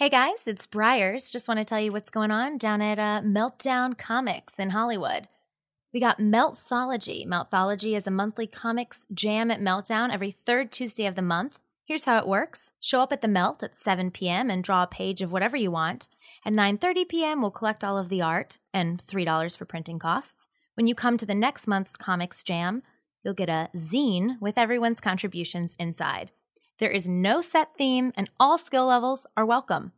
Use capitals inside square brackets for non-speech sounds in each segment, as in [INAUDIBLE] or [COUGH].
Hey guys, it's Briars. Just want to tell you what's going on down at uh, Meltdown Comics in Hollywood. We got Meltthology. Meltthology is a monthly comics jam at Meltdown every third Tuesday of the month. Here's how it works. Show up at the Melt at 7 p.m. and draw a page of whatever you want. At 9:30 p.m., we'll collect all of the art and $3 for printing costs. When you come to the next month's Comics Jam, you'll get a zine with everyone's contributions inside. There is no set theme and all skill levels are welcome.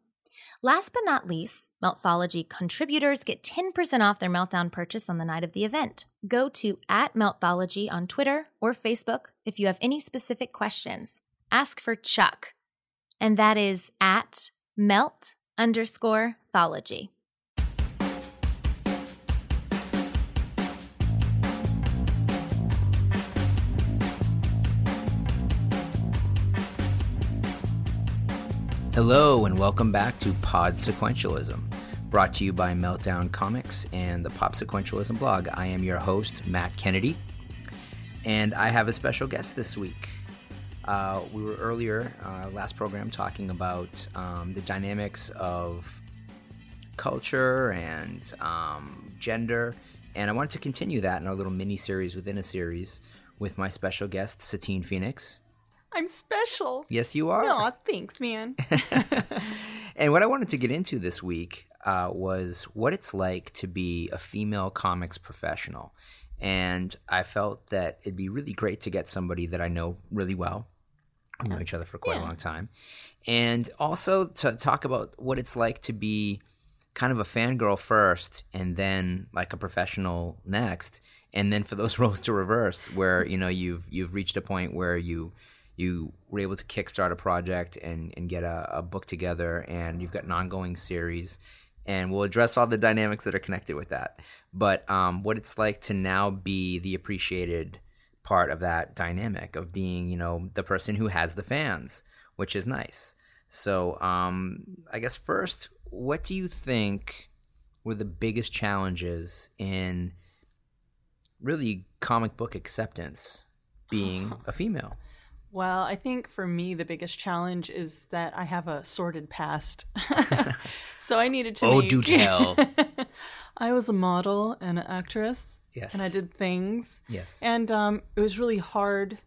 Last but not least, Meltthology contributors get 10% off their Meltdown purchase on the night of the event. Go to at Meltthology on Twitter or Facebook if you have any specific questions ask for Chuck, and that is at melt underscore thology. Hello, and welcome back to Pod Sequentialism, brought to you by Meltdown Comics and the Pop Sequentialism blog. I am your host, Matt Kennedy, and I have a special guest this week. Uh, we were earlier, uh, last program, talking about um, the dynamics of culture and um, gender, and I wanted to continue that in our little mini series within a series with my special guest, Satine Phoenix. I'm special. Yes, you are. Aw, thanks, man. [LAUGHS] [LAUGHS] and what I wanted to get into this week uh, was what it's like to be a female comics professional. And I felt that it'd be really great to get somebody that I know really well we know each other for quite yeah. a long time. And also to talk about what it's like to be kind of a fangirl first and then like a professional next. And then for those [LAUGHS] roles to reverse where, you know, you've you've reached a point where you you were able to kickstart a project and, and get a, a book together and you've got an ongoing series and we'll address all the dynamics that are connected with that. But um, what it's like to now be the appreciated part of that dynamic of being, you know, the person who has the fans, which is nice. So, um, I guess first, what do you think were the biggest challenges in really comic book acceptance being [LAUGHS] a female? Well, I think for me, the biggest challenge is that I have a sordid past. [LAUGHS] so I needed to. Oh, make... do [LAUGHS] tell. I was a model and an actress Yes. And I did things. Yes. And um, it was really hard.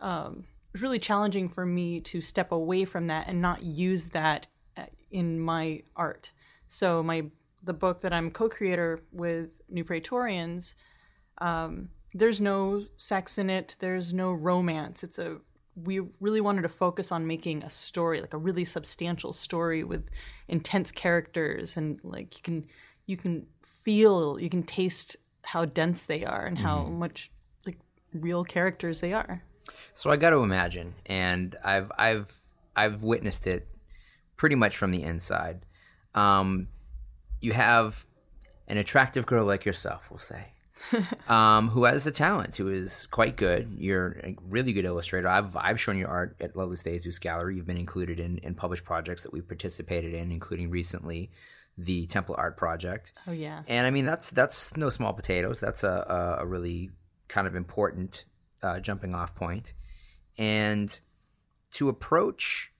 Um, it was really challenging for me to step away from that and not use that uh, in my art. So my the book that I'm co-creator with New Praetorians, um, there's no sex in it. There's no romance. It's a we really wanted to focus on making a story, like a really substantial story with intense characters and like you can you can feel, you can taste how dense they are and how mm-hmm. much like real characters they are. So I got to imagine, and I've I've I've witnessed it pretty much from the inside. Um, you have an attractive girl like yourself, we'll say, [LAUGHS] um, who has a talent, who is quite good. You're a really good illustrator. I've I've shown your art at La Luz de Jesus Gallery. You've been included in, in published projects that we've participated in, including recently the Temple Art Project. Oh yeah. And I mean that's that's no small potatoes. That's a a, really kind of important uh, jumping off point. And to approach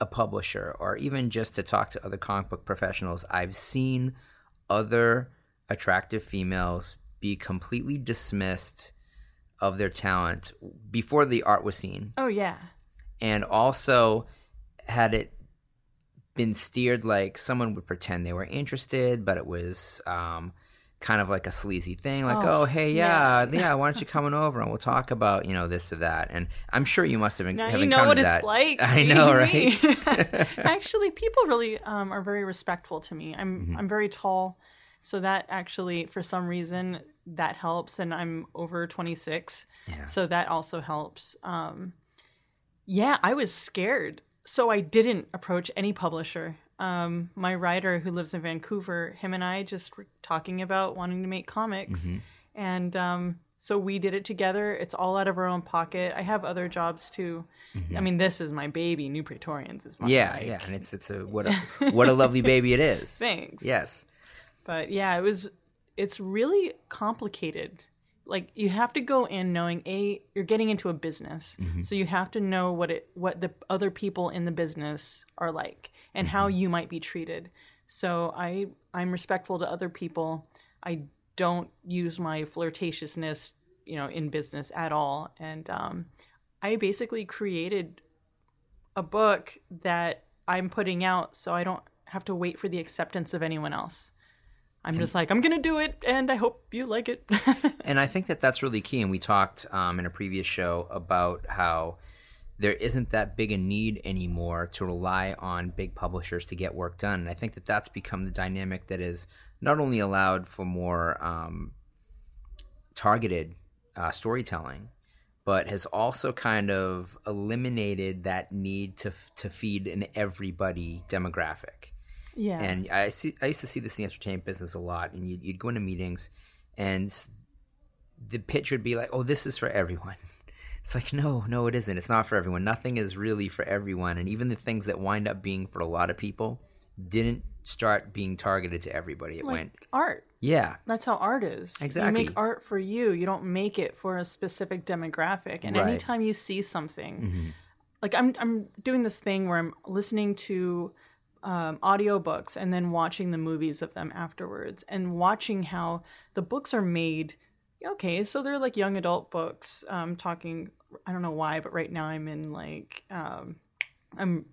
a publisher or even just to talk to other comic book professionals, I've seen other attractive females be completely dismissed of their talent before the art was seen. Oh yeah. And also had it been steered like someone would pretend they were interested, but it was um, kind of like a sleazy thing, like, "Oh, oh hey, yeah, yeah, yeah, why don't you come on over and we'll talk about you know this or that." And I'm sure you must have, now have you know what it's like. [LAUGHS] I know, [LAUGHS] right? [LAUGHS] actually, people really um, are very respectful to me. I'm mm-hmm. I'm very tall, so that actually, for some reason, that helps. And I'm over 26, yeah. so that also helps. Um, yeah, I was scared so I didn't approach any publisher. um, my writer who lives in Vancouver, him and I just were talking about wanting to make comics. Mm-hmm. And um, so we did it together. It's all out of our own pocket. I have other jobs too. I mean, this is my baby. New Praetorians is my Mm-hmm. Yeah, like, yeah, and it's it's a what a what a lovely baby it is. [LAUGHS] Thanks. Yes. But yeah, it was. It's really complicated. Like you have to go in knowing a you're getting into a business, so you have to know what it what the other people in the business are like and how you might be treated. So I I'm respectful to other people. I don't use my flirtatiousness, you know, in business at all. And um, I basically created a book that I'm putting out so I don't have to wait for the acceptance of anyone else. I'm just like, I'm going to do it and I hope you like it. [LAUGHS] And I think that that's really key. And we talked um, in a previous show about how there isn't that big a need anymore to rely on big publishers to get work done. And I think that that's become the dynamic that is not only allowed for more um, targeted uh, storytelling, but has also kind of eliminated that need to to feed an everybody demographic. Yeah. And I see, I used to see this in the entertainment business a lot. And you'd, you'd go into meetings, and the pitch would be like, "Oh, this is for everyone." [LAUGHS] It's like, no, no, it isn't. It's not for everyone. Nothing is really for everyone. And even the things that wind up being for a lot of people didn't start being targeted to everybody. It like went, art. yeah, That's how art is. Exactly. You make art for you. You don't make it for a specific demographic. And Right. anytime you see something, mm-hmm. like I'm, I'm doing this thing where I'm listening to um, audiobooks and then watching the movies of them afterwards and watching how the books are made. Okay, so they're like young adult books. Um, talking, I don't know why, but right now I'm in like, um, I'm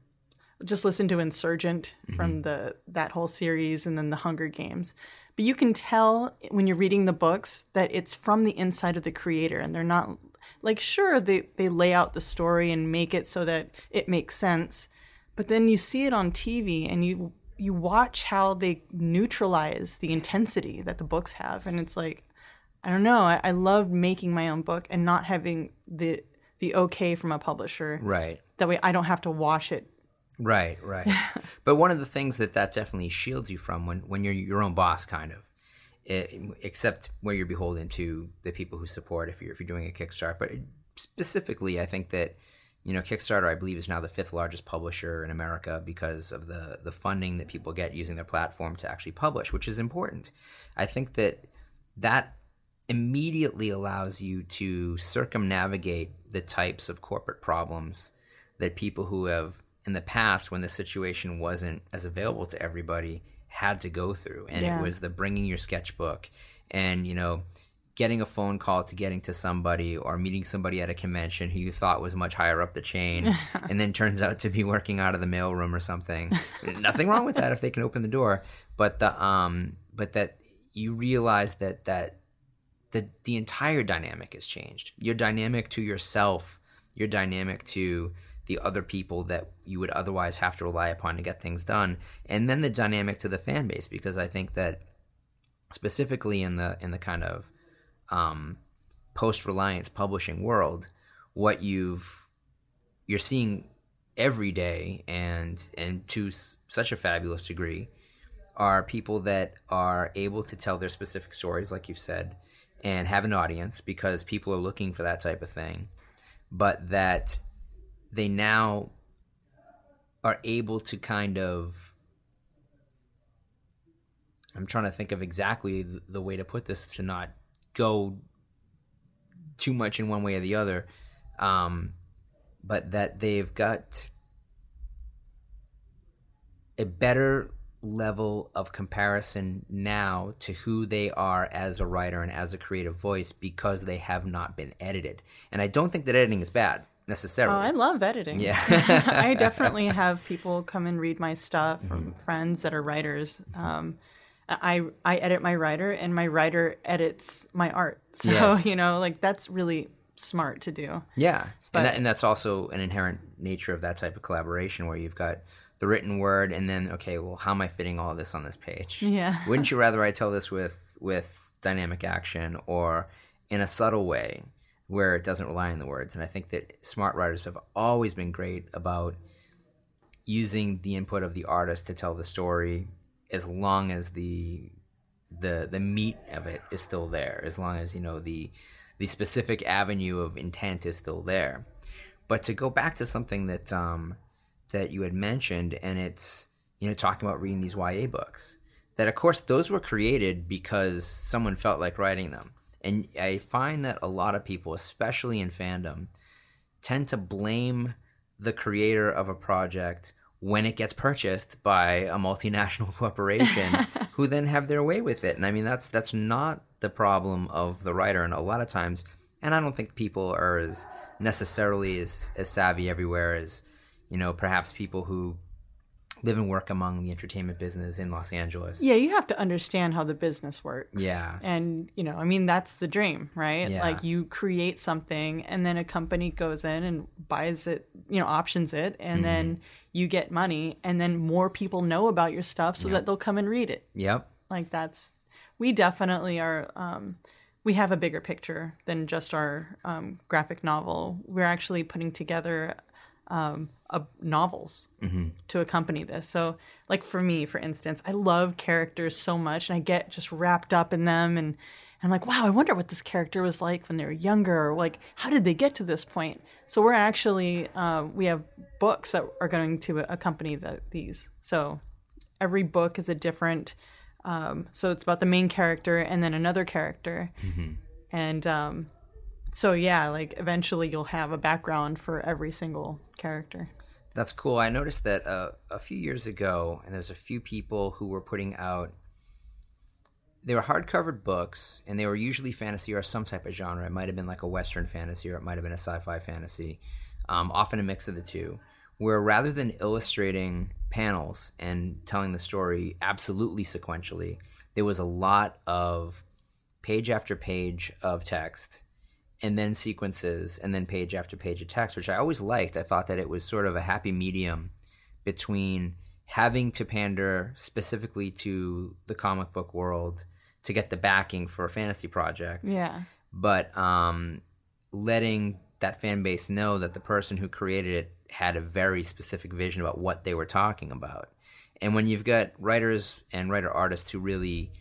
just listened to Insurgent from the that whole series and then the Hunger Games. But you can tell when you're reading the books that it's from the inside of the creator and they're not like sure they they lay out the story and make it so that it makes sense. But then you see it on TV and you you watch how they neutralize the intensity that the books have and it's like I don't know, I, I love making my own book and not having the the okay from a publisher. right. That way I don't have to wash it Right, right. [LAUGHS] but one of the things that that definitely shields you from when, when you're your own boss, kind of, it, except where you're beholden to the people who support if you're if you're doing a Kickstarter. But specifically, I think that you know Kickstarter, I believe, is now the fifth largest publisher in America because of the the funding that people get using their platform to actually publish, which is important. I think that that immediately allows you to circumnavigate the types of corporate problems that people who have in the past when the situation wasn't as available to everybody had to go through and Yeah. it was the bringing your sketchbook and you know getting a phone call to getting to somebody or meeting somebody at a convention who you thought was much higher up the chain [LAUGHS] and then turns out to be working out of the mailroom or something nothing wrong with that if they can open the door but the um but that you realize that that the the entire dynamic has changed. Your dynamic to yourself, your dynamic to the other people that you would otherwise have to rely upon to get things done, and then the dynamic to the fan base. Because I think that specifically in the in the kind of um, post reliance publishing world, what you've you're seeing every day, and and to s- such a fabulous degree, are people that are able to tell their specific stories, like you've said, and have an audience because people are looking for that type of thing, but that they now are able to kind of. I'm trying to think of exactly the way to put this to not go too much in one way or the other, um, but that they've got a better level of comparison now to who they are as a writer and as a creative voice because they have not been edited. And I don't think that editing is bad necessarily. Oh. I love editing. Yeah. [LAUGHS] I [LAUGHS] definitely have people come and read my stuff Mm-hmm. from friends that are writers. Um, I I edit my writer, and my writer edits my art. So Yes. [LAUGHS] you know, like that's really smart to do. Yeah, But- and, that, and that's also an inherent nature of that type of collaboration where you've got the written word, and then okay, well, how am I fitting all this on this page? Yeah. [LAUGHS] Wouldn't you rather I tell this with with dynamic action or in a subtle way where it doesn't rely on the words? And I think that smart writers have always been great about using the input of the artist to tell the story as long as the the the meat of it is still there as long as you know the the specific avenue of intent is still there. But to go back to something that um that you had mentioned and it's you know talking about reading these YA books that of course those were created because someone felt like writing them. And I find that a lot of people especially in fandom tend to blame the creator of a project when it gets purchased by a multinational [LAUGHS] corporation [LAUGHS] who then have their way with it. And I mean that's that's not the problem of the writer and a lot of times and I don't think people are as necessarily as, as savvy everywhere as, you know, perhaps people who live and work among the entertainment business in Los Angeles. Yeah, you have to understand how the business works. Yeah. And, you know, I mean, that's the dream, right? Yeah. Like you create something and then a company goes in and buys it, you know, options it, and Mm-hmm. then you get money, and then more people know about your stuff so that they'll come and read it. Yep. Like that's, we definitely are, um, we have a bigger picture than just our um, graphic novel. We're actually putting together um, a, novels to accompany this. So, like for me, for instance, I love characters so much, and I get just wrapped up in them, and, and I'm like, wow, I wonder what this character was like when they were younger, or like how did they get to this point? So we're actually uh, we have books that are going to accompany the, these. So every book is a different. Um, so it's about the main character and then another character, and um, so yeah, like eventually you'll have a background for every single character. That's cool. I noticed that uh, a few years ago, and there's a few people who were putting out. They were hardcover books, and they were usually fantasy or some type of genre. It might have been like a Western fantasy, or it might have been a sci-fi fantasy. Um, often a mix of the two. Where rather than illustrating panels and telling the story absolutely sequentially, there was a lot of page after page of text and then sequences and then page after page of text, which I always liked. I thought that it was sort of a happy medium between having to pander specifically to the comic book world to get the backing for a fantasy project, Yeah, but um, letting that fan base know that the person who created it had a very specific vision about what they were talking about. And when you've got writers and writer artists who really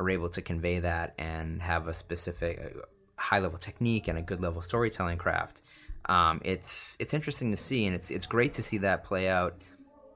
are able to convey that and have a specific high level technique and a good level storytelling craft, um, it's it's interesting to see, and it's it's great to see that play out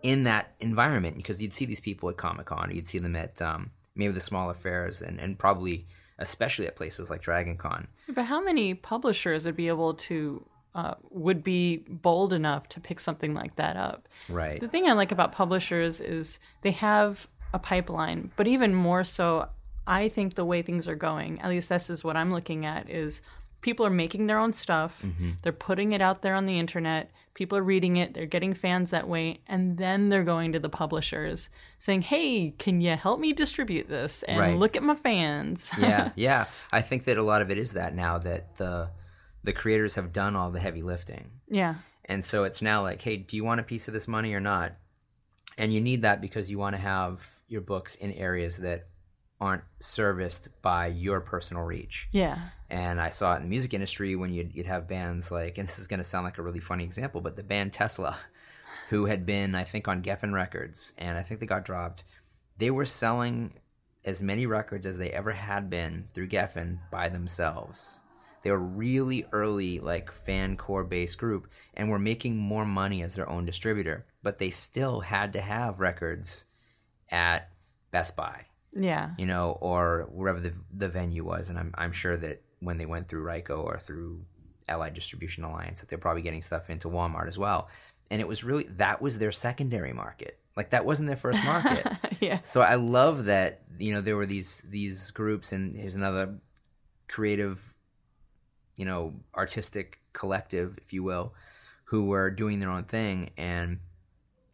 in that environment because you'd see these people at Comic Con, you'd see them at um, maybe the smaller fairs, and, and probably especially at places like Dragon Con. but how many publishers would be able to uh, would be bold enough to pick something like that up? Right. The thing I like about publishers is they have a pipeline, but even more so, I think the way things are going, at least this is what I'm looking at, is people are making their own stuff. Mm-hmm. They're putting it out there on the internet. People are reading it. They're getting fans that way. And then they're going to the publishers saying, hey, can you help me distribute this? And Right. look at my fans. [LAUGHS] yeah, yeah. I think that a lot of it is that now that the the creators have done all the heavy lifting. yeah. And so it's now like, hey, do you want a piece of this money or not? And you need that because you want to have your books in areas that aren't serviced by your personal reach. Yeah. And I saw it in the music industry when you'd, you'd have bands like, and this is going to sound like a really funny example, but the band Tesla, who had been, I think, on Geffen Records, and I think they got dropped, they were selling as many records as they ever had been through Geffen by themselves. They were really early, like fan core based group, and were making more money as their own distributor, but they still had to have records at Best Buy Yeah. you know, or wherever the the venue was. And I'm I'm sure that when they went through Ryko or through Allied Distribution Alliance, that they're probably getting stuff into Walmart as well. And it was really that was their secondary market. Like that wasn't their first market. [LAUGHS] yeah. so I love that you know there were these these groups, and here's another creative, you know, artistic collective, if you will, who were doing their own thing and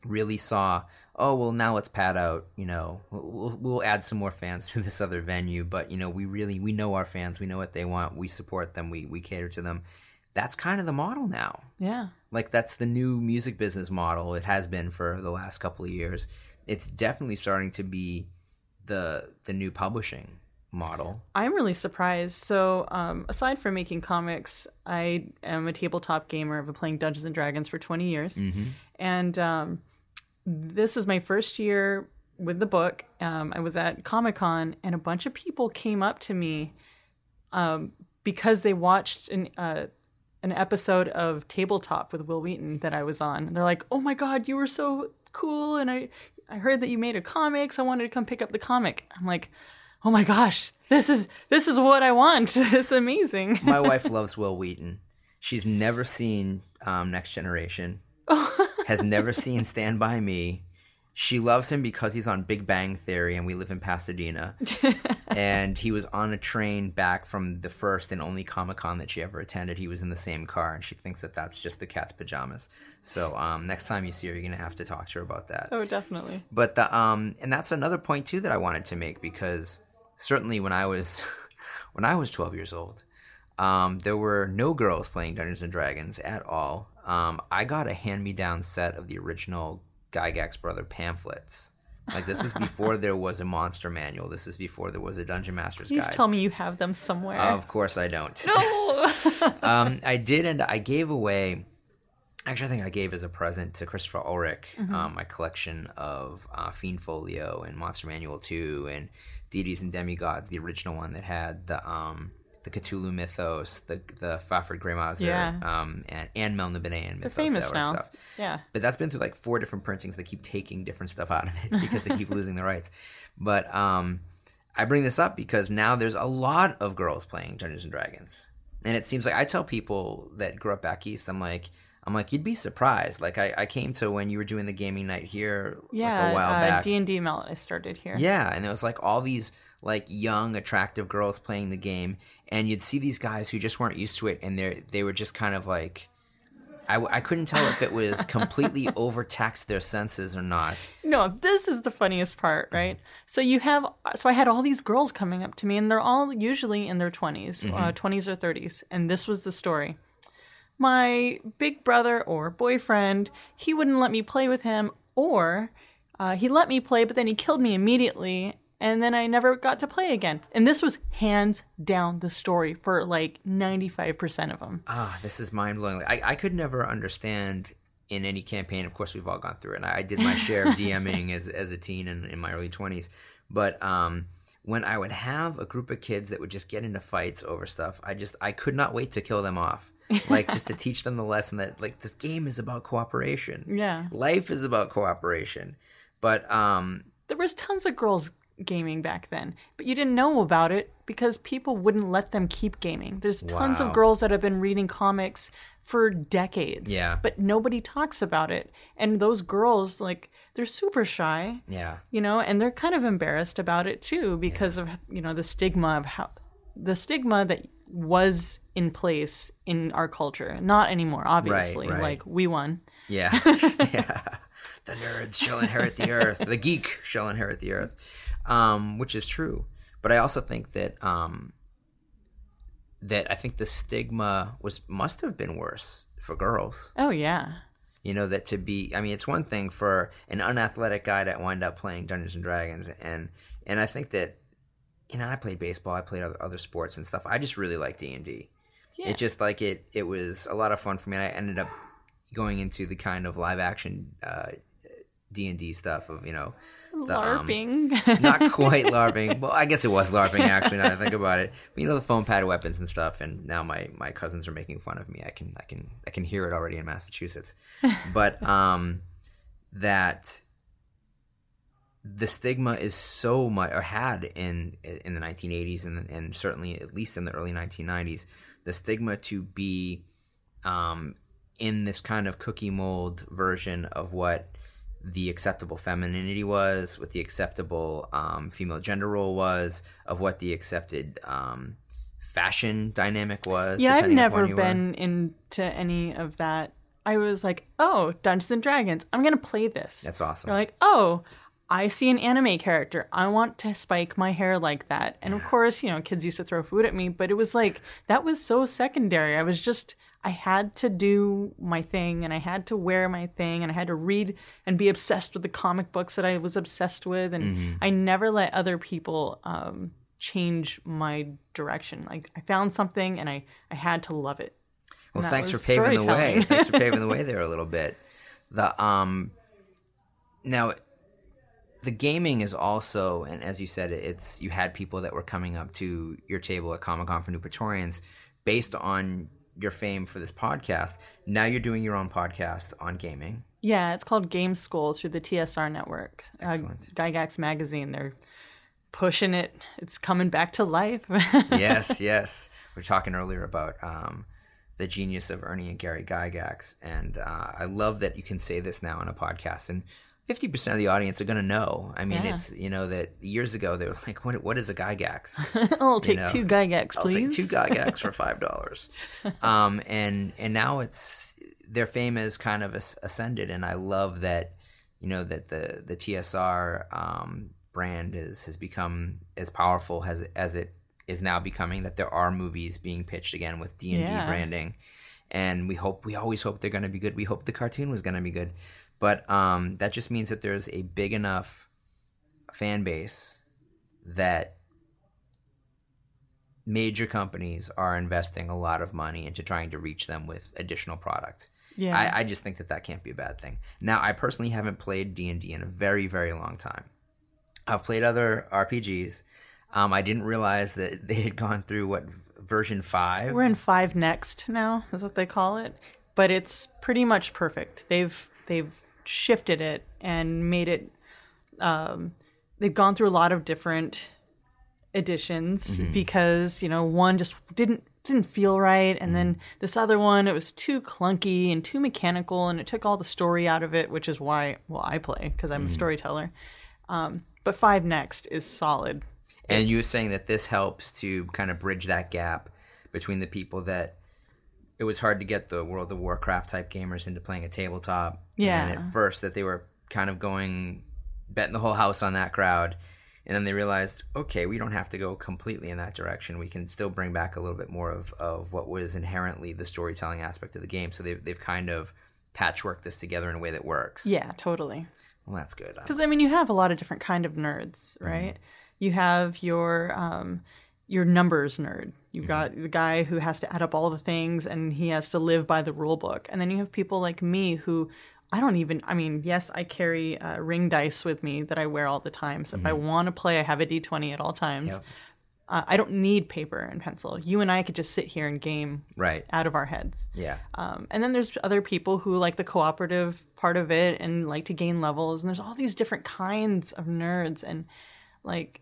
really saw oh well now let's pad out you know we'll, we'll add some more fans [LAUGHS] to this other venue but you know we really we know our fans we know what they want we support them we, we cater to them. That's kind of the model now. Yeah. like that's the new music business model. It has been for the last couple of years. It's definitely starting to be the the new publishing model. I'm really surprised. So, um, aside from making comics, I am a tabletop gamer. I've been playing Dungeons and Dragons for 20 years, and um, this is my first year with the book. Um, I was at Comic Con, and a bunch of people came up to me um, because they watched an uh, an episode of Tabletop with Wil Wheaton that I was on. And they're like, "Oh my god, you were so cool!" And I I heard that you made a comic, so I wanted to come pick up the comic. I'm like, "Oh my gosh, this is this is what I want. [LAUGHS] it's amazing." My wife [LAUGHS] loves Wil Wheaton. She's never seen um, Next Generation. [LAUGHS] has never seen Stand By Me. She loves him because he's on Big Bang Theory and we live in Pasadena. [LAUGHS] and he was on a train back from the first and only Comic Con that she ever attended. He was in the same car and she thinks that that's just the cat's pajamas. So um, next time you see her, you're going to have to talk to her about that. oh, definitely. But the um and that's another point too that I wanted to make because certainly when I was [LAUGHS] when I was 12 years old, um, there were no girls playing Dungeons and Dragons at all. Um, I got a hand-me-down set of the original Gygax brother pamphlets. Like this was before there was a monster manual. This is before there was a dungeon master's Please guide. tell me you have them somewhere. Of course I don't. no. [LAUGHS] um, I did, and I gave away. Actually, I think I gave as a present to Christopher Ulrich um, my collection of uh, Fiend Folio and Monster Manual Two and Deities and Demigods, the original one that had the um, the Cthulhu mythos, the the Fafhrd Gray Mouser, Yeah. um, and and Melnibonéan mythos. They're famous now. Stuff. Yeah. But that's been through like four different printings. They keep taking different stuff out of it [LAUGHS] because they keep losing the rights. But um, I bring this up because now there's a lot of girls playing Dungeons and Dragons, and it seems like I tell people that grew up back east, I'm like, I'm like, you'd be surprised. Like I, I came to when you were doing the gaming night here, Yeah. like a while uh, back. D&D Melt I started here. Yeah, and it was like all these like young, attractive girls playing the game, and you'd see these guys who just weren't used to it, and they they were just kind of like, I, I couldn't tell if it was completely [LAUGHS] overtaxed their senses or not. No, this is the funniest part, right? So you have, so I had all these girls coming up to me, and they're all usually in their 20s, Mm-hmm. uh, 20s or 30s. And this was the story. My big brother or boyfriend, he wouldn't let me play with him, or uh, he let me play, but then he killed me immediately, and then I never got to play again. And this was hands down the story for like 95% of them. Ah, this is mind blowing. I, I could never understand in any campaign. Of course, we've all gone through it. And I, I did my share of [LAUGHS] DMing as as a teen and in my early twenties. But um, when I would have a group of kids that would just get into fights over stuff, I just I could not wait to kill them off. Like just to [LAUGHS] teach them the lesson that like this game is about cooperation. Yeah. Life is about cooperation. But um, there was tons of girls gaming back then, but you didn't know about it because people wouldn't let them keep gaming. There's tons Wow. of girls that have been reading comics for decades. Yeah. But nobody talks about it. And those girls like they're super shy, yeah, you know, and they're kind of embarrassed about it too because of you know the stigma of how the stigma that was in place in our culture. Not anymore, obviously. right. Like we won. Yeah. [LAUGHS] [LAUGHS] yeah. The nerds shall inherit the earth. The geek shall inherit the earth. Um, which is true. But I also think that um, that I think the stigma was must have been worse for girls. Oh yeah. You know, that to be I mean, it's one thing for an unathletic guy to wind up playing Dungeons and Dragons and and I think that you know, I played baseball, I played other, other sports and stuff. I just really like D&D. Yeah. It just like it it was a lot of fun for me. And I ended up going into the kind of live action uh, D and D stuff of you know the, um, LARPing. not [LAUGHS] quite LARPing. Well, I guess it was LARPing actually. Now that I think about it, but you know the foam pad weapons and stuff. And now my my cousins are making fun of me. I can I can I can hear it already in Massachusetts. [LAUGHS] But um, that the stigma is so much or had in in the 1980s and and certainly at least in the early 1990s the stigma to be um, in this kind of cookie mold version of what the acceptable femininity was, what the acceptable um, female gender role was, of what the accepted um, fashion dynamic was. Yeah, I've never you were. been into any of that. I was like, oh, Dungeons and Dragons. I'm gonna play this. That's awesome. Or like, oh, I see an anime character. I want to spike my hair like that. And of course, you know, kids used to throw food at me, but it was like that was so secondary. I was just I had to do my thing and I had to wear my thing and I had to read and be obsessed with the comic books that I was obsessed with and Mm-hmm. I never let other people um change my direction. Like I found something and I I had to love it. Well, [LAUGHS] thanks for paving the way. thanks [LAUGHS] for paving the way there a little bit. The um, now the gaming is also, and as you said, it's you had people that were coming up to your table at Comic Con for New Praetorians based on your fame for this podcast. Now you're doing your own podcast on gaming. Yeah, it's called Game School through the TSR network. Uh, Excellent. Gygax magazine, they're pushing it. It's coming back to life. [LAUGHS] yes, yes. We are talking earlier about um, the genius of Ernie and Gary Gygax, and uh, I love that you can say this now on a podcast. And fifty percent of the audience are going to know. I mean, Yeah. it's you know that years ago they were like, "What? What is a Gygax?" [LAUGHS] I'll take know, two Gygax, I'll please. take two Gygax for [LAUGHS] five dollars. Um, and and now it's their fame has kind of ascended, and I love that you know that the the TSR um, brand is has become as powerful as as it is now becoming. That there are movies being pitched again with D and D branding, and we hope we always hope they're going to be good. We hope the cartoon was going to be good, but um, that just means that there's a big enough fan base that major companies are investing a lot of money into trying to reach them with additional product. Yeah. I, I just think that that can't be a bad thing. Now, I personally haven't played D and D in a very, very long time. I've played other RPGs. Um, I didn't realize that they had gone through what version five. We're in five next now, is what they call it. But it's pretty much perfect. They've they've shifted it and made it. Um, they've gone through a lot of different editions because you know one just didn't didn't feel right, and then this other one it was too clunky and too mechanical, and it took all the story out of it, which is why well I play because I'm a storyteller. Um, but five next is solid. And you were saying that this helps to kind of bridge that gap between the people that it was hard to get the World of Warcraft type gamers into playing a tabletop. Yeah. And at first that they were kind of going betting the whole house on that crowd. And then they realized, okay, we don't have to go completely in that direction. We can still bring back a little bit more of, of what was inherently the storytelling aspect of the game. So they've, they've kind of patchworked this together in a way that works. Yeah, totally. Well, that's good. because I mean, you have a lot of different kind of nerds, right? You have your um, your numbers nerd. You've got the guy who has to add up all the things and he has to live by the rule book, and then you have people like me who I don't even. I mean, yes, I carry uh, ring dice with me that I wear all the time. So if I want to play, I have a d twenty at all times. Yep. Uh, I don't need paper and pencil. You and I could just sit here and game Right. out of our heads. Yeah. Um, and then there's other people who like the cooperative part of it and like to gain levels. And there's all these different kinds of nerds. And like,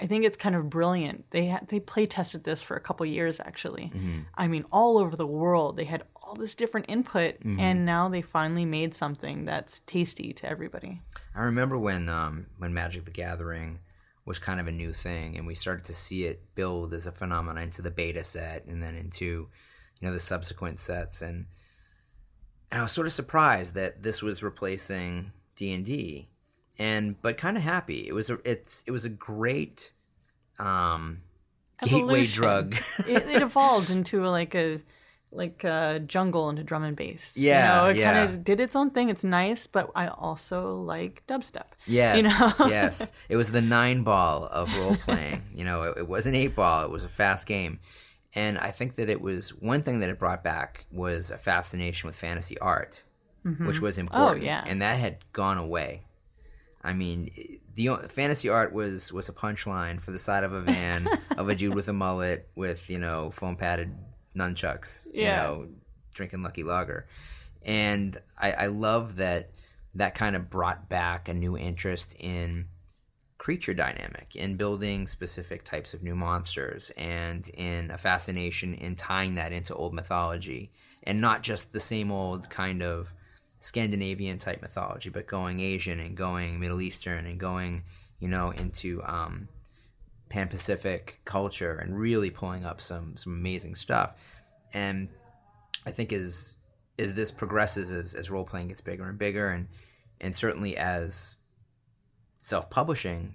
I think it's kind of brilliant. They ha- they play tested this for a couple years actually. I mean, all over the world, they had all this different input, and now they finally made something that's tasty to everybody. I remember when um, when Magic the Gathering was kind of a new thing, and we started to see it build as a phenomenon into the beta set, and then into you know the subsequent sets, and and I was sort of surprised that this was replacing D and D, and but kind of happy. It was a it's it was a great um, gateway drug. it, [LAUGHS] it evolved into like a like a jungle into drum and bass. Yeah, you know, it yeah. kind of did its own thing. It's nice, but I also like dubstep. Yes, you know. [LAUGHS] yes. It was the nine ball of role playing. you know, it, it was an eight ball. It was a fast game, and I think that it was one thing that it brought back was a fascination with fantasy art, which was important. Mm-hmm. Oh, yeah. and that had gone away. I mean, the fantasy art was was a punchline for the side of a van [LAUGHS] of a dude with a mullet with you know foam padded nunchucks, you know, drinking Lucky Lager, and I, I love that that kind of brought back a new interest in creature dynamic in building specific types of new monsters and in a fascination in tying that into old mythology and not just the same old kind of Scandinavian type mythology, but going Asian and going Middle Eastern and going, you know, into um, Pan Pacific culture and really pulling up some some amazing stuff. And I think as as this progresses, as, as role playing gets bigger and bigger, and and certainly as self publishing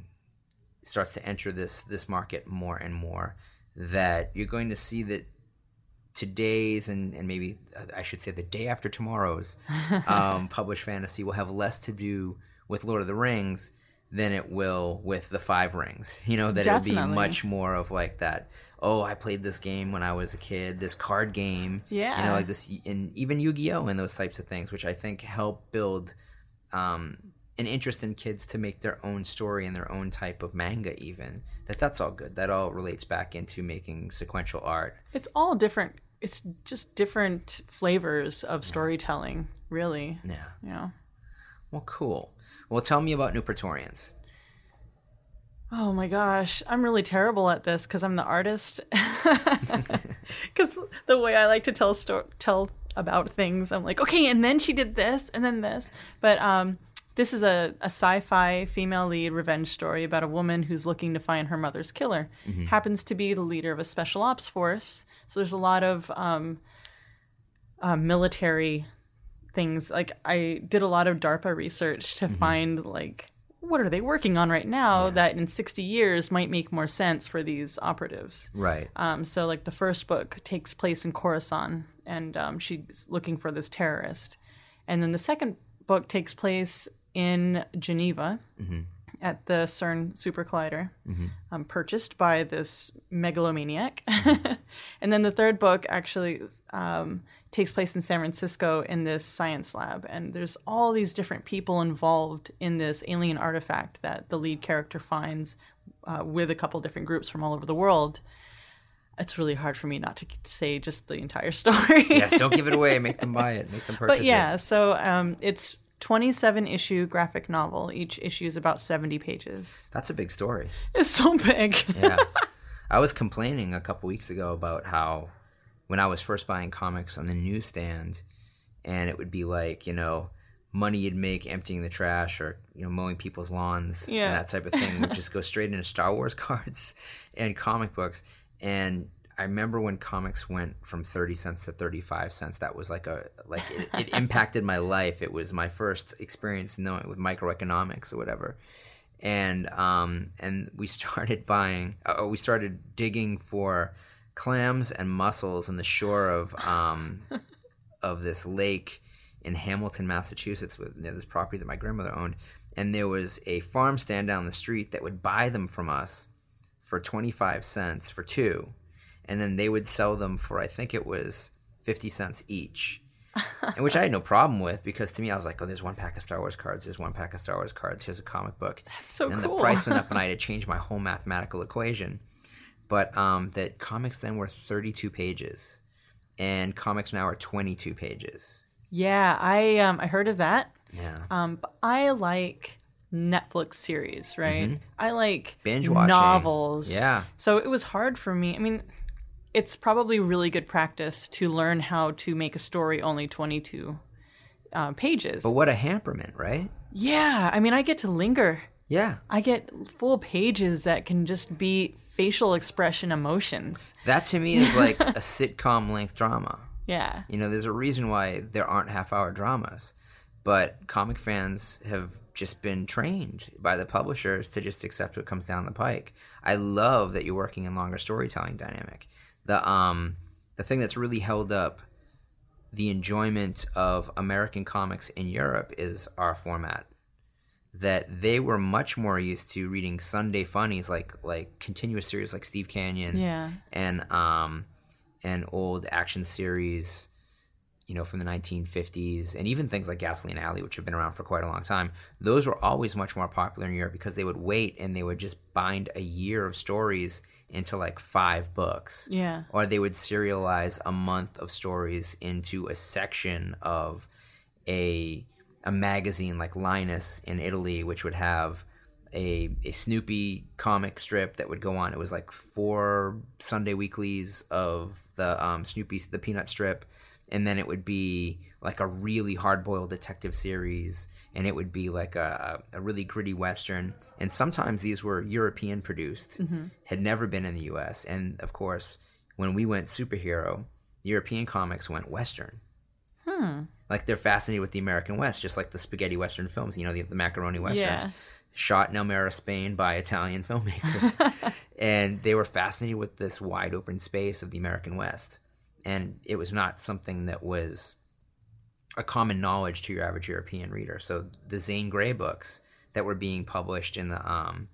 starts to enter this this market more and more, that you're going to see that today's and, and maybe uh, I should say the day after tomorrow's [LAUGHS] um, published fantasy will have less to do with Lord of the Rings than it will with the Five Rings. You know that it'll be much more of like that. Oh, I played this game when I was a kid. This card game, yeah, you know, like this, and even Yu-Gi-Oh and those types of things, which I think help build um, an interest in kids to make their own story and their own type of manga even that that's all good that all relates back into making sequential art It's all different. It's just different flavors of storytelling, really. yeah Yeah. well cool well tell me about new praetorians Oh my gosh, I'm really terrible at this because I'm the artist. [LAUGHS] [LAUGHS] Because the way I like to tell sto- tell about things, I'm like, okay, and then she did this, and then this. But um, this is a, a sci-fi female lead revenge story about a woman who's looking to find her mother's killer. Happens to be the leader of a special ops force. So there's a lot of um, uh, military things. Like I did a lot of DARPA research to find like what are they working on right now that in 60 years might make more sense for these operatives. right Um, so like the first book takes place in Khorasan, and um, she's looking for this terrorist, and then the second book takes place in Geneva. At the CERN super collider, um, purchased by this megalomaniac, [LAUGHS] and then the third book actually um, takes place in San Francisco in this science lab, and there's all these different people involved in this alien artifact that the lead character finds uh, with a couple different groups from all over the world. It's really hard for me not to say just the entire [LAUGHS] story. yes don't give it away make them buy it make them purchase it. but yeah, it so um, it's 27 issue graphic novel. Each issue is about 70 pages. that's a big story It's so big. yeah [LAUGHS] i was complaining a couple weeks ago about how when i was first buying comics on the newsstand and it would be like you know money you'd make emptying the trash or you know mowing people's lawns Yeah. and that type of thing would just go straight into star wars [LAUGHS] cards and comic books and I remember when comics went from 30 cents to 35 cents that was like a like it, it [LAUGHS] impacted my life. It was my first experience knowing with microeconomics or whatever. And um and we [LAUGHS] started buying uh, we started digging for clams and mussels in the shore of um [LAUGHS] of this lake in Hamilton, Massachusetts, with you know, this property that my grandmother owned, and there was a farm stand down the street that would buy them from us for twenty five cents for two, and then they would sell them for I think it was fifty cents each. [LAUGHS] and which I had no problem with because to me I was like, oh, there's one pack of Star Wars cards, there's one pack of Star Wars cards, here's a comic book. That's so and cool. the price went up, [LAUGHS] and I had to change my whole mathematical equation. But um, that comics then were 32 pages, and comics now are 22 pages. yeah, I um, I heard of that. Yeah. Um, but I like Netflix series, right? I like Mm-hmm. Binge watching. novels. Yeah. So it was hard for me. I mean, it's probably really good practice to learn how to make a story only 22 uh, pages. But what a hamperment, right? yeah, I mean, I get to linger. Yeah. I get full pages that can just be facial expression emotions. That to me is like [LAUGHS] a sitcom length drama. Yeah. You know, there's a reason why there aren't half hour dramas. But comic fans have just been trained by the publishers to just accept what comes down the pike. I love that you're working in longer storytelling dynamic. The um the thing that's really held up the enjoyment of American comics in Europe is our format. That they were much more used to reading Sunday funnies like like continuous series like Steve Canyon Yeah. and um and old action series you know from the 1950s and even things like Gasoline Alley which have been around for quite a long time those were always much more popular in Europe because they would wait and they would just bind a year of stories into like five books Yeah. or they would serialize a month of stories into a section of a a magazine like Linus in Italy, which would have a a Snoopy comic strip that would go on. It was like four Sunday weeklies of the um, Snoopy the Peanut strip, and then it would be like a really hard boiled detective series, and it would be like a, a really gritty western. And sometimes these were European produced, had never been in the U.S. And of course, when we went superhero, European comics went western. hmm. Like they're fascinated with the American West, just like the spaghetti western films. You know, the, the macaroni westerns, Yeah. shot in Almería, Spain, by Italian filmmakers, [LAUGHS] and they were fascinated with this wide open space of the American West. And it was not something that was a common knowledge to your average European reader. So the Zane Grey books that were being published in the um,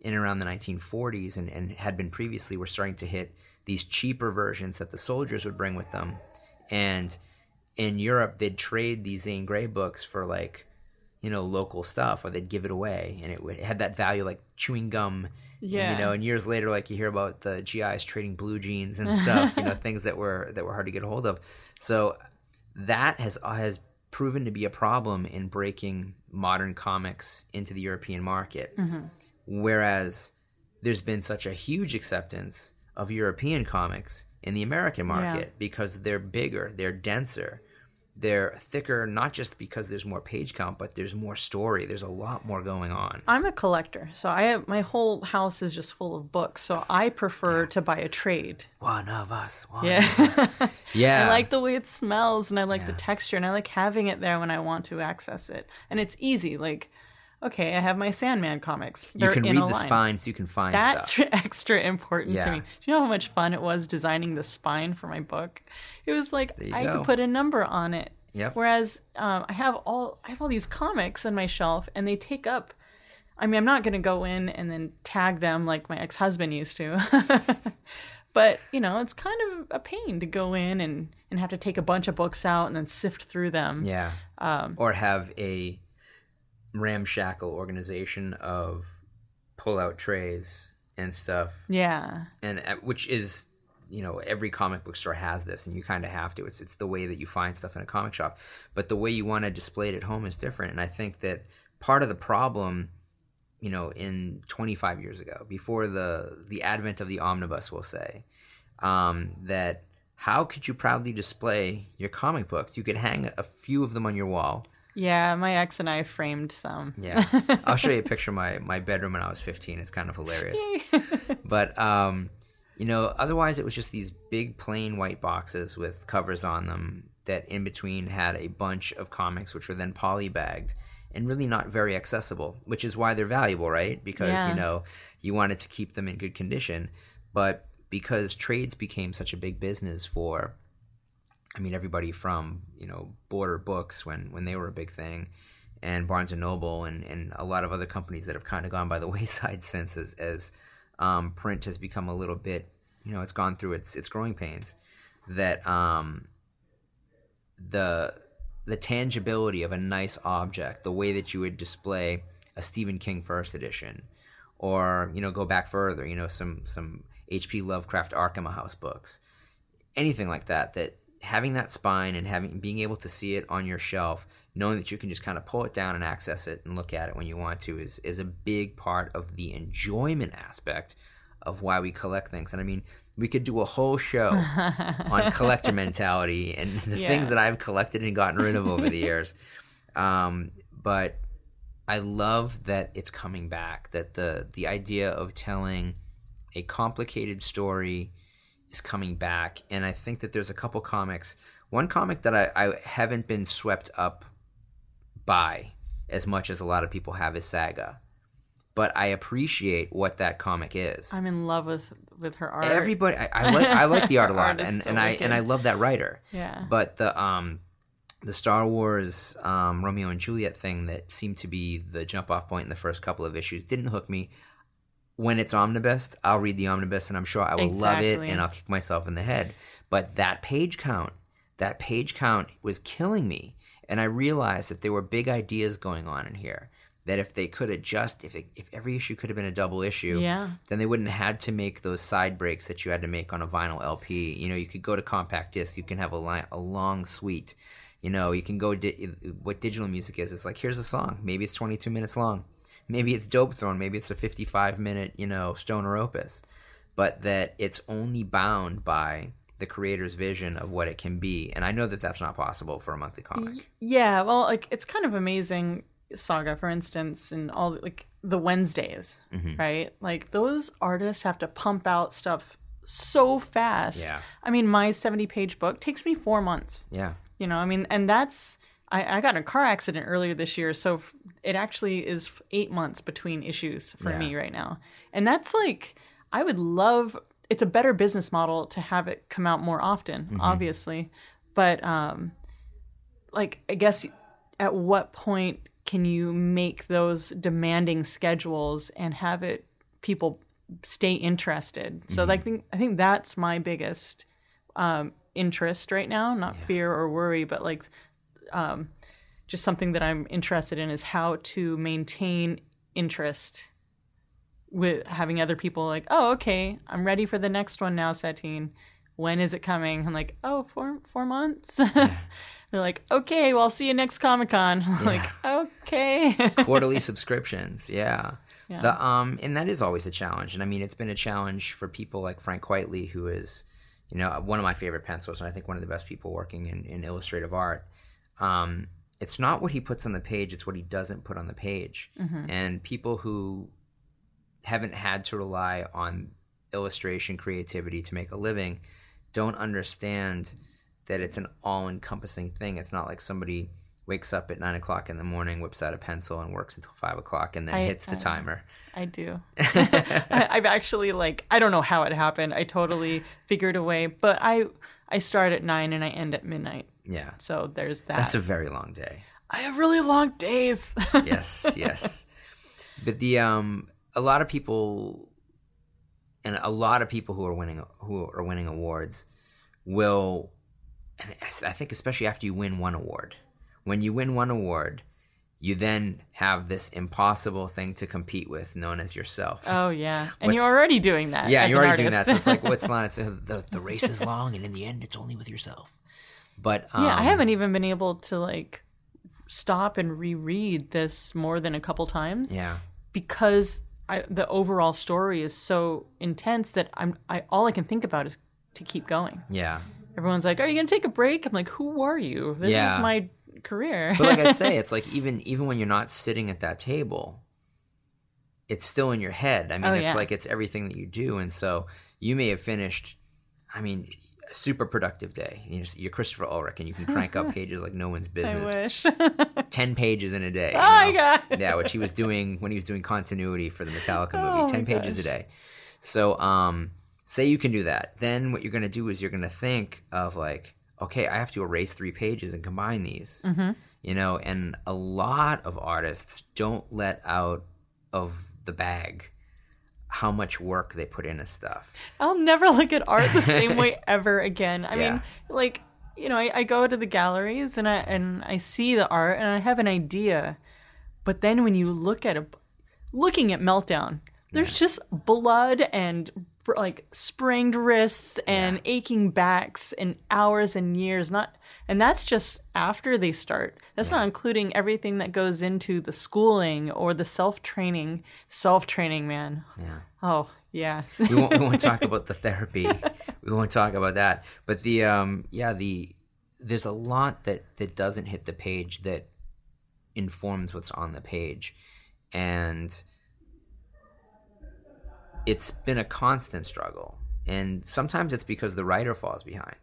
in around the 1940s and, and had been previously were starting to hit these cheaper versions that the soldiers would bring with them. And in Europe, they'd trade these Zane Grey books for like you know, local stuff, or they'd give it away, and it, would, it had that value like chewing gum. Yeah. You know, and years later, like you hear about the GIs trading blue jeans and stuff. you know, [LAUGHS] things that were that were hard to get a hold of. So that has has proven to be a problem in breaking modern comics into the European market. Mm-hmm. Whereas there's been such a huge acceptance of European comics in the American market because they're bigger, they're denser, they're thicker, not just because there's more page count, but there's more story. There's a lot more going on. I'm a collector, so I have my whole house is just full of books. So I prefer to buy a trade. One of us. One Yeah. of us. [LAUGHS] Yeah. I like the way it smells and I like the texture and I like having it there when I want to access it. And it's easy. Like, okay, I have my Sandman comics. you They're can read the line. spine so you can find That's stuff. [LAUGHS] extra important to me. Do you know how much fun it was designing the spine for my book? It was like I go. could put a number on it. Yep. Whereas um, I have all I have all these comics on my shelf, and they take up. I mean, I'm not going to go in and then tag them like my ex husband used to. [LAUGHS] but you know, it's kind of a pain to go in and and have to take a bunch of books out and then sift through them. Yeah. Um, or have a ramshackle organization of pull-out trays and stuff, yeah. and uh, which is, you know, every comic book store has this, and you kind of have to. It's it's the way that you find stuff in a comic shop, but the way you want to display it at home is different. And I think that part of the problem, you know, in 25 years ago, before the the advent of the omnibus, we'll say, um, that how could you proudly display your comic books? You could hang a few of them on your wall. Yeah, my ex and I framed some. Yeah, I'll show you a [LAUGHS] picture of my my bedroom when I was 15. It's kind of hilarious. [LAUGHS] but um, you know, otherwise it was just these big plain white boxes with covers on them that in between had a bunch of comics which were then polybagged and really not very accessible, which is why they're valuable, right? Because Yeah. you know, you wanted to keep them in good condition, but because trades became such a big business for I mean, everybody from you know Border Books when when they were a big thing, and Barnes and Noble, and and a lot of other companies that have kind of gone by the [LAUGHS] wayside since as as um, print has become a little bit, you know, it's gone through its its growing pains. That um, the the tangibility of a nice object, the way that you would display a Stephen King first edition, or you know, go back further, you know, some some H.P. Lovecraft Arkham House books, anything like that. That having that spine and having being able to see it on your shelf, knowing that you can just kind of pull it down and access it and look at it when you want to, is is a big part of the enjoyment aspect of why we collect things. And I mean, we could do a whole show [LAUGHS] on collector mentality and the Yeah. things that I've collected and gotten rid of over the years. [LAUGHS] Um, but I love that it's coming back. That the the idea of telling a complicated story is coming back, and I think that there's a couple comics. One comic that I, I haven't been swept up by as much as a lot of people have is Saga, but I appreciate what that comic is. I'm in love with with her art. Everybody, I, I [LAUGHS] like I like the art a lot, art and, so and I wicked. and I love that writer. Yeah. But the um the Star Wars um, Romeo and Juliet thing that seemed to be the jump off point in the first couple of issues didn't hook me. When it's omnibus, I'll read the omnibus and I'm sure I will love it and I'll kick myself in the head. But that page count, that page count was killing me. And I realized that there were big ideas going on in here. That if they could adjust, if it, if every issue could have been a double issue, Yeah. then they wouldn't have had to make those side breaks that you had to make on a vinyl LP. You know, you could go to compact disc. You can have a, li- a long suite. You know, you can go di- what digital music is. It's like here's a song. Maybe it's 22 minutes long. Maybe it's Dopethrone. Maybe it's a 55 minute you know stoner opus. But that it's only bound by the creator's vision of what it can be. And I know that that's not possible for a monthly comic. Yeah, well, like it's kind of amazing. Saga, for instance, and all like the Wednesdays, Mm-hmm. right? Like those artists have to pump out stuff so fast. Yeah. I mean, my seventy-page book takes me four months. Yeah. You know, I mean, and that's I, I got in a car accident earlier this year, so f- it actually is eight months between issues for Yeah. me right now, and that's like I would love. It's a better business model to have it come out more often, Mm-hmm. obviously, but um, like I guess at what point can you make those demanding schedules and have it people stay interested? So Mm-hmm. like, I think I think that's my biggest um, interest right now, not fear or worry, but like um, just something that I'm interested in is how to maintain interest with having other people like, oh, okay, I'm ready for the next one now, Satine. When is it coming? I'm like, oh, four four months. [LAUGHS] They're like, okay, well, I'll see you next Comic Con. [LAUGHS] I'm like, okay. [LAUGHS] quarterly subscriptions yeah. the um and that is always a challenge and i mean it's been a challenge for people like Frank Quitely who is you know one of my favorite pencilers and i think one of the best people working in, in illustrative art um it's not what he puts on the page it's what he doesn't put on the page and people who haven't had to rely on illustration creativity to make a living don't understand that it's an all-encompassing thing it's not like somebody wakes up at nine o'clock in the morning whips out a pencil and works until five o'clock and then I- hits the I- timer I do. I, [LAUGHS] [LAUGHS] I've actually like I don't know how it happened. I totally figured a way, but I I start at nine and I end at midnight. Yeah So there's that. that's a very long day I have really long days. [LAUGHS] yes, yes. But the um, a lot of people, and a lot of people who are winning who are winning awards, will, and I think especially after you win one award, when you win one award, you then have this impossible thing to compete with, known as yourself. oh yeah, and What's- you're already doing that. yeah, you're already doing that. So it's like what's [LAUGHS] the line? It's, uh, the the race is long, and in the end, it's only with yourself. But um, yeah, I haven't even been able to like stop and reread this more than a couple times Yeah, because I, the overall story is so intense that I'm I all I can think about is to keep going. yeah. Everyone's like, "Are you gonna take a break?" I'm like, "Who are you? This Yeah. is my career." But like I [LAUGHS] say, it's like even even when you're not sitting at that table, it's still in your head. I mean, Oh, it's yeah. like it's everything that you do, and so you may have finished. I mean, super productive day. You're, Christopher Ulrich, and you can crank up [LAUGHS] pages like no one's I business. wish. [LAUGHS] Ten pages in a day. [LAUGHS] Oh my? God. Yeah, which he was doing when he was doing continuity for the Metallica movie. Oh Ten pages a day. So, um, say you can do that. Then what you're going to do is you're going to think of like, okay, I have to erase three pages and combine these. Mm-hmm. You know, and a lot of artists don't let out of the bag how much work they put into stuff. I'll never [LAUGHS] look at art the same way [LAUGHS] ever again. I Yeah. mean, like you know, I, I go to the galleries and I and I see the art and I have an idea, but then when you look at a, looking at Meltdown, there's just blood and like sprained wrists and aching backs and hours and years. Not and that's just after they start. That's not including everything that goes into the schooling or the self training. Self training, man. Yeah. Oh yeah. we won't, we won't talk [LAUGHS] about the therapy. We won't talk about that. But the um, yeah, the there's a lot that that doesn't hit the page that informs what's on the page, and it's been a constant struggle. And sometimes it's because the writer falls behind,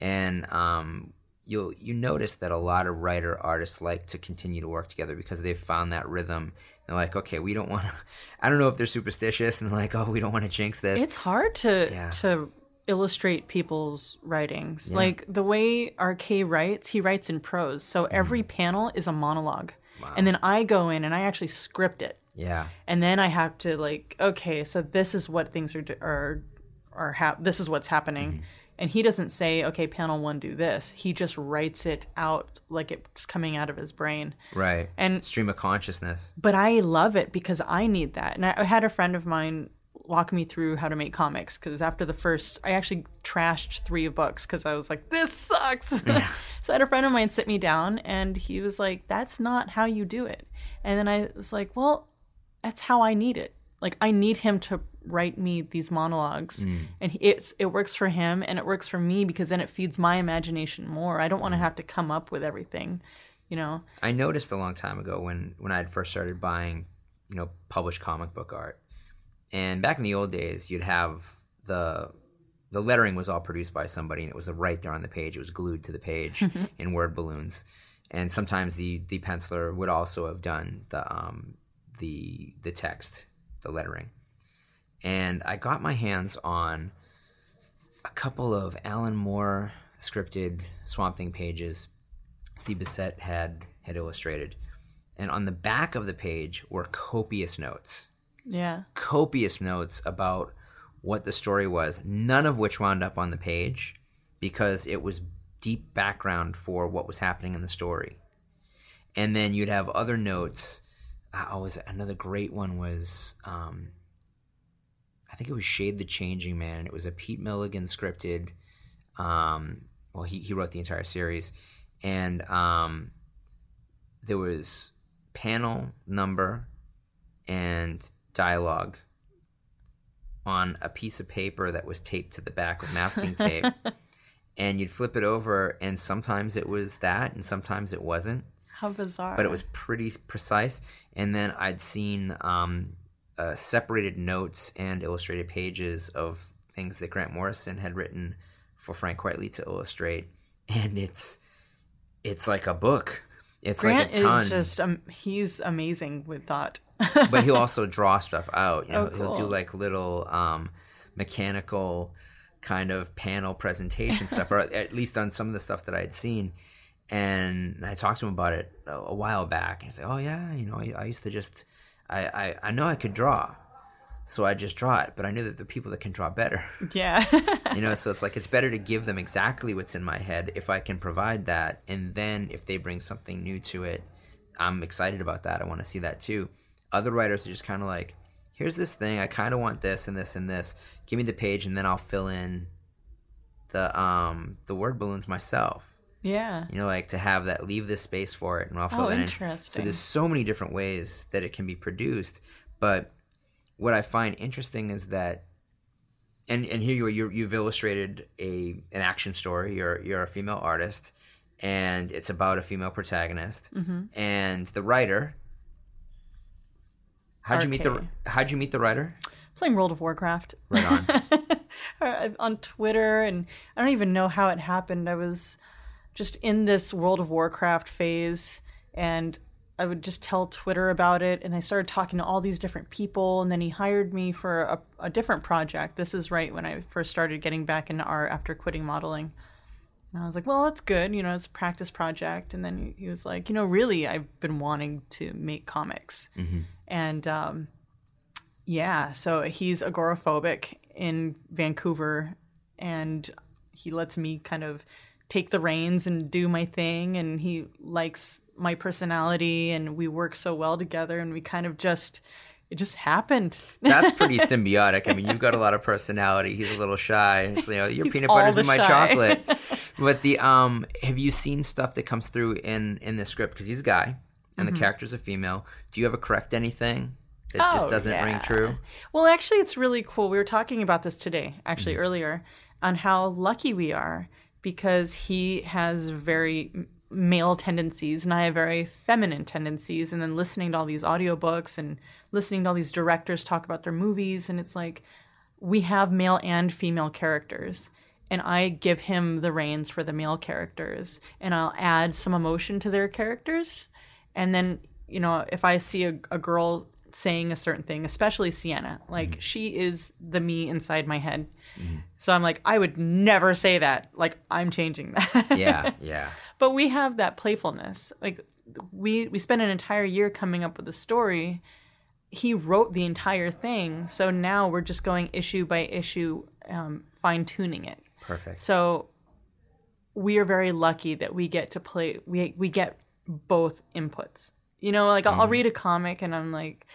and um, you'll you notice that a lot of writer artists like to continue to work together because they've found that rhythm. They're like, okay, we don't want to. [LAUGHS] I don't know if they're superstitious, and they're like, oh, we don't want to jinx this. It's hard to Yeah. to illustrate people's writings. Like the way RK writes, he writes in prose. So Mm-hmm. every panel is a monologue. And then I go in and I actually script it. yeah, And then I have to like, okay, so this is what things are do- are are hap- this is what's happening. Mm-hmm. And he doesn't say, okay, panel 1 do this. He just writes it out like it's coming out of his brain. right. And stream of consciousness. but I love it because I need that. And I, I had a friend of mine walk me through how to make comics because after the first, I actually trashed three books because I was like, this sucks. [LAUGHS] [LAUGHS] so I had a friend of mine sit me down and he was like, that's not how you do it. And then I was like, well, that's how I need it. Like I need him to write me these monologues, and he, it's it works for him and it works for me because then it feeds my imagination more. I don't want to have to come up with everything, you know. I noticed a long time ago when when I had first started buying, you know, published comic book art, and back in the old days, you'd have the the lettering was all produced by somebody, and it was right there on the page. It was glued to the page [LAUGHS] in word balloons, and sometimes the the penciler would also have done the um the the text, the lettering, and I got my hands on a couple of Alan Moore scripted Swamp Thing pages Steve Bissette had had illustrated. And on the back of the page were copious notes. Yeah. Copious notes about what the story was, none of which wound up on the page because it was deep background for what was happening in the story. and then you'd have other notes. Oh, was another great one was um, I think it was Shade the Changing Man. It was a Pete Milligan scripted. Um, well, he he wrote the entire series, and um, there was panel number and dialogue on a piece of paper that was taped to the back with masking tape. [LAUGHS] and you'd flip it over, and sometimes it was that, and sometimes it wasn't. How bizarre. But it was pretty precise. And then I'd seen um, uh, separated notes and illustrated pages of things that Grant Morrison had written for Frank Quitely to illustrate, and it's it's like a book. It's Grant like a ton. is just um, he's amazing with thought. [LAUGHS] but he'll also draw stuff out. You know, Oh, he'll do like little um, mechanical kind of panel presentation stuff, or at least on some of the stuff that I'd seen. And I talked to him about it a, a while back, and he's like, "Oh yeah, you know, I, I used to just, I, I, I know I could draw, so I just draw it, but I knew that the people that can draw better, yeah. [LAUGHS] [LAUGHS] you know, so it's like it's better to give them exactly what's in my head if I can provide that, and then if they bring something new to it, I'm excited about that. I want to see that too. Other writers are just kind of like, here's this thing. I kind of want this and this and this. Give me the page, and then I'll fill in the um the word balloons myself. Yeah. You know, like to have that leave this space for it, and I'll fill Oh, it in. So there's so many different ways that it can be produced, but what I find interesting is that. And, and here you are. You're, you've illustrated a an action story. You're you're a female artist, and it's about a female protagonist. Mm-hmm. And the writer. How'd you meet the How'd you meet the writer? Playing World of Warcraft. Right on. [LAUGHS] Uh, on Twitter, and I don't even know how it happened. I was just in this World of Warcraft phase, and I would just tell Twitter about it, and I started talking to all these different people, and then he hired me for a, a different project. This is right when I first started getting back into art after quitting modeling. And I was like, well, that's good. You know, it's a practice project. And then he- was like, you know, really, I've been wanting to make comics. And um, yeah, so he's agoraphobic in Vancouver, and he lets me kind of take the reins and do my thing. And he likes my personality, and we work so well together. And we kind of just, it just happened. That's pretty [LAUGHS] symbiotic. I mean, you've got a lot of personality. He's a little shy. So, you know, your He's peanut butter's in my shy. chocolate. [LAUGHS] But the um, have you seen stuff that comes through in in the script? Because he's a guy and the character's a female. Do you ever correct anything that just Mm-hmm. Oh, doesn't ring true? Well, actually, it's really cool. We were talking about this today, actually, earlier, on how lucky we are because he has very male tendencies and I have very feminine tendencies. And then listening to all these audiobooks and listening to all these directors talk about their movies, and it's like we have male and female characters. And I give him the reins for the male characters, and I'll add some emotion to their characters. And then, you know, if I see a, a girl saying a certain thing, especially Sienna, like mm-hmm. she is the me inside my head. Mm-hmm. So I'm like, I would never say that. Like, I'm changing that. [LAUGHS] Yeah, yeah. but we have that playfulness. Like, we we spent an entire year coming up with a story. He wrote the entire thing, so now we're just going issue by issue, um, fine tuning it. Perfect. So we are very lucky that we get to play. We we get both inputs. You know, like I'll, I'll mm-hmm. read a comic and I'm like,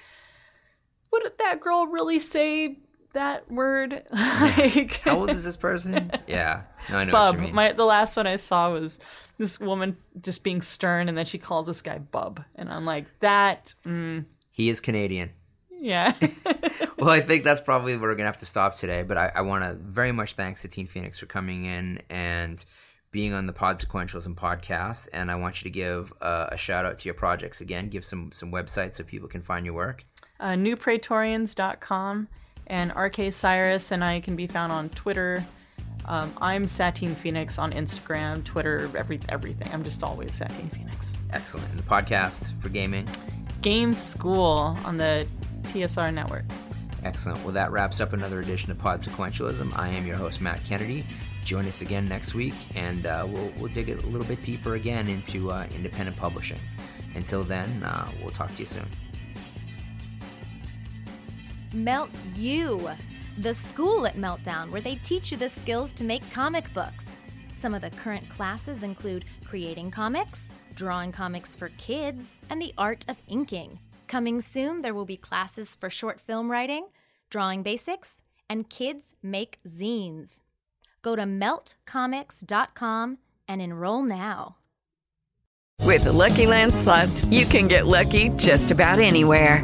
would that girl really say that word? [LAUGHS] like, How old is this person? [LAUGHS] Yeah. No, I know Bub. what you mean. My the last one I saw was this woman just being stern, and then she calls this guy Bub, and I'm like, that, mm, he is Canadian. yeah. [LAUGHS] Well, I think that's probably where we're gonna have to stop today. But I, I want to very much thanks to Satine Phoenix for coming in and being on the Pod Sequentialism podcast. And I want you to give uh, a shout out to your projects again. Give some some websites so people can find your work. Uh, newpraetorians.com and RK Cyrus and I can be found on Twitter. Um, I'm Satine Phoenix on Instagram, Twitter, every everything. I'm just always Satine Phoenix. Excellent. And the podcast for gaming. Game School on the TSR network. Excellent. Well, that wraps up another edition of Pod Sequentialism. I am your host, Matt Kennedy. Join us again next week, and uh, we'll, we'll dig a little bit deeper again into uh, independent publishing. Until then, uh, we'll talk to you soon. Melt You, the school at Meltdown, where they teach you the skills to make comic books. Some of the current classes include creating comics, drawing comics for kids, and the art of inking. Coming soon, there will be classes for short film writing, drawing basics, and kids make zines. Go to meltcomics.com and enroll now. With the Lucky Land slots, you can get lucky just about anywhere.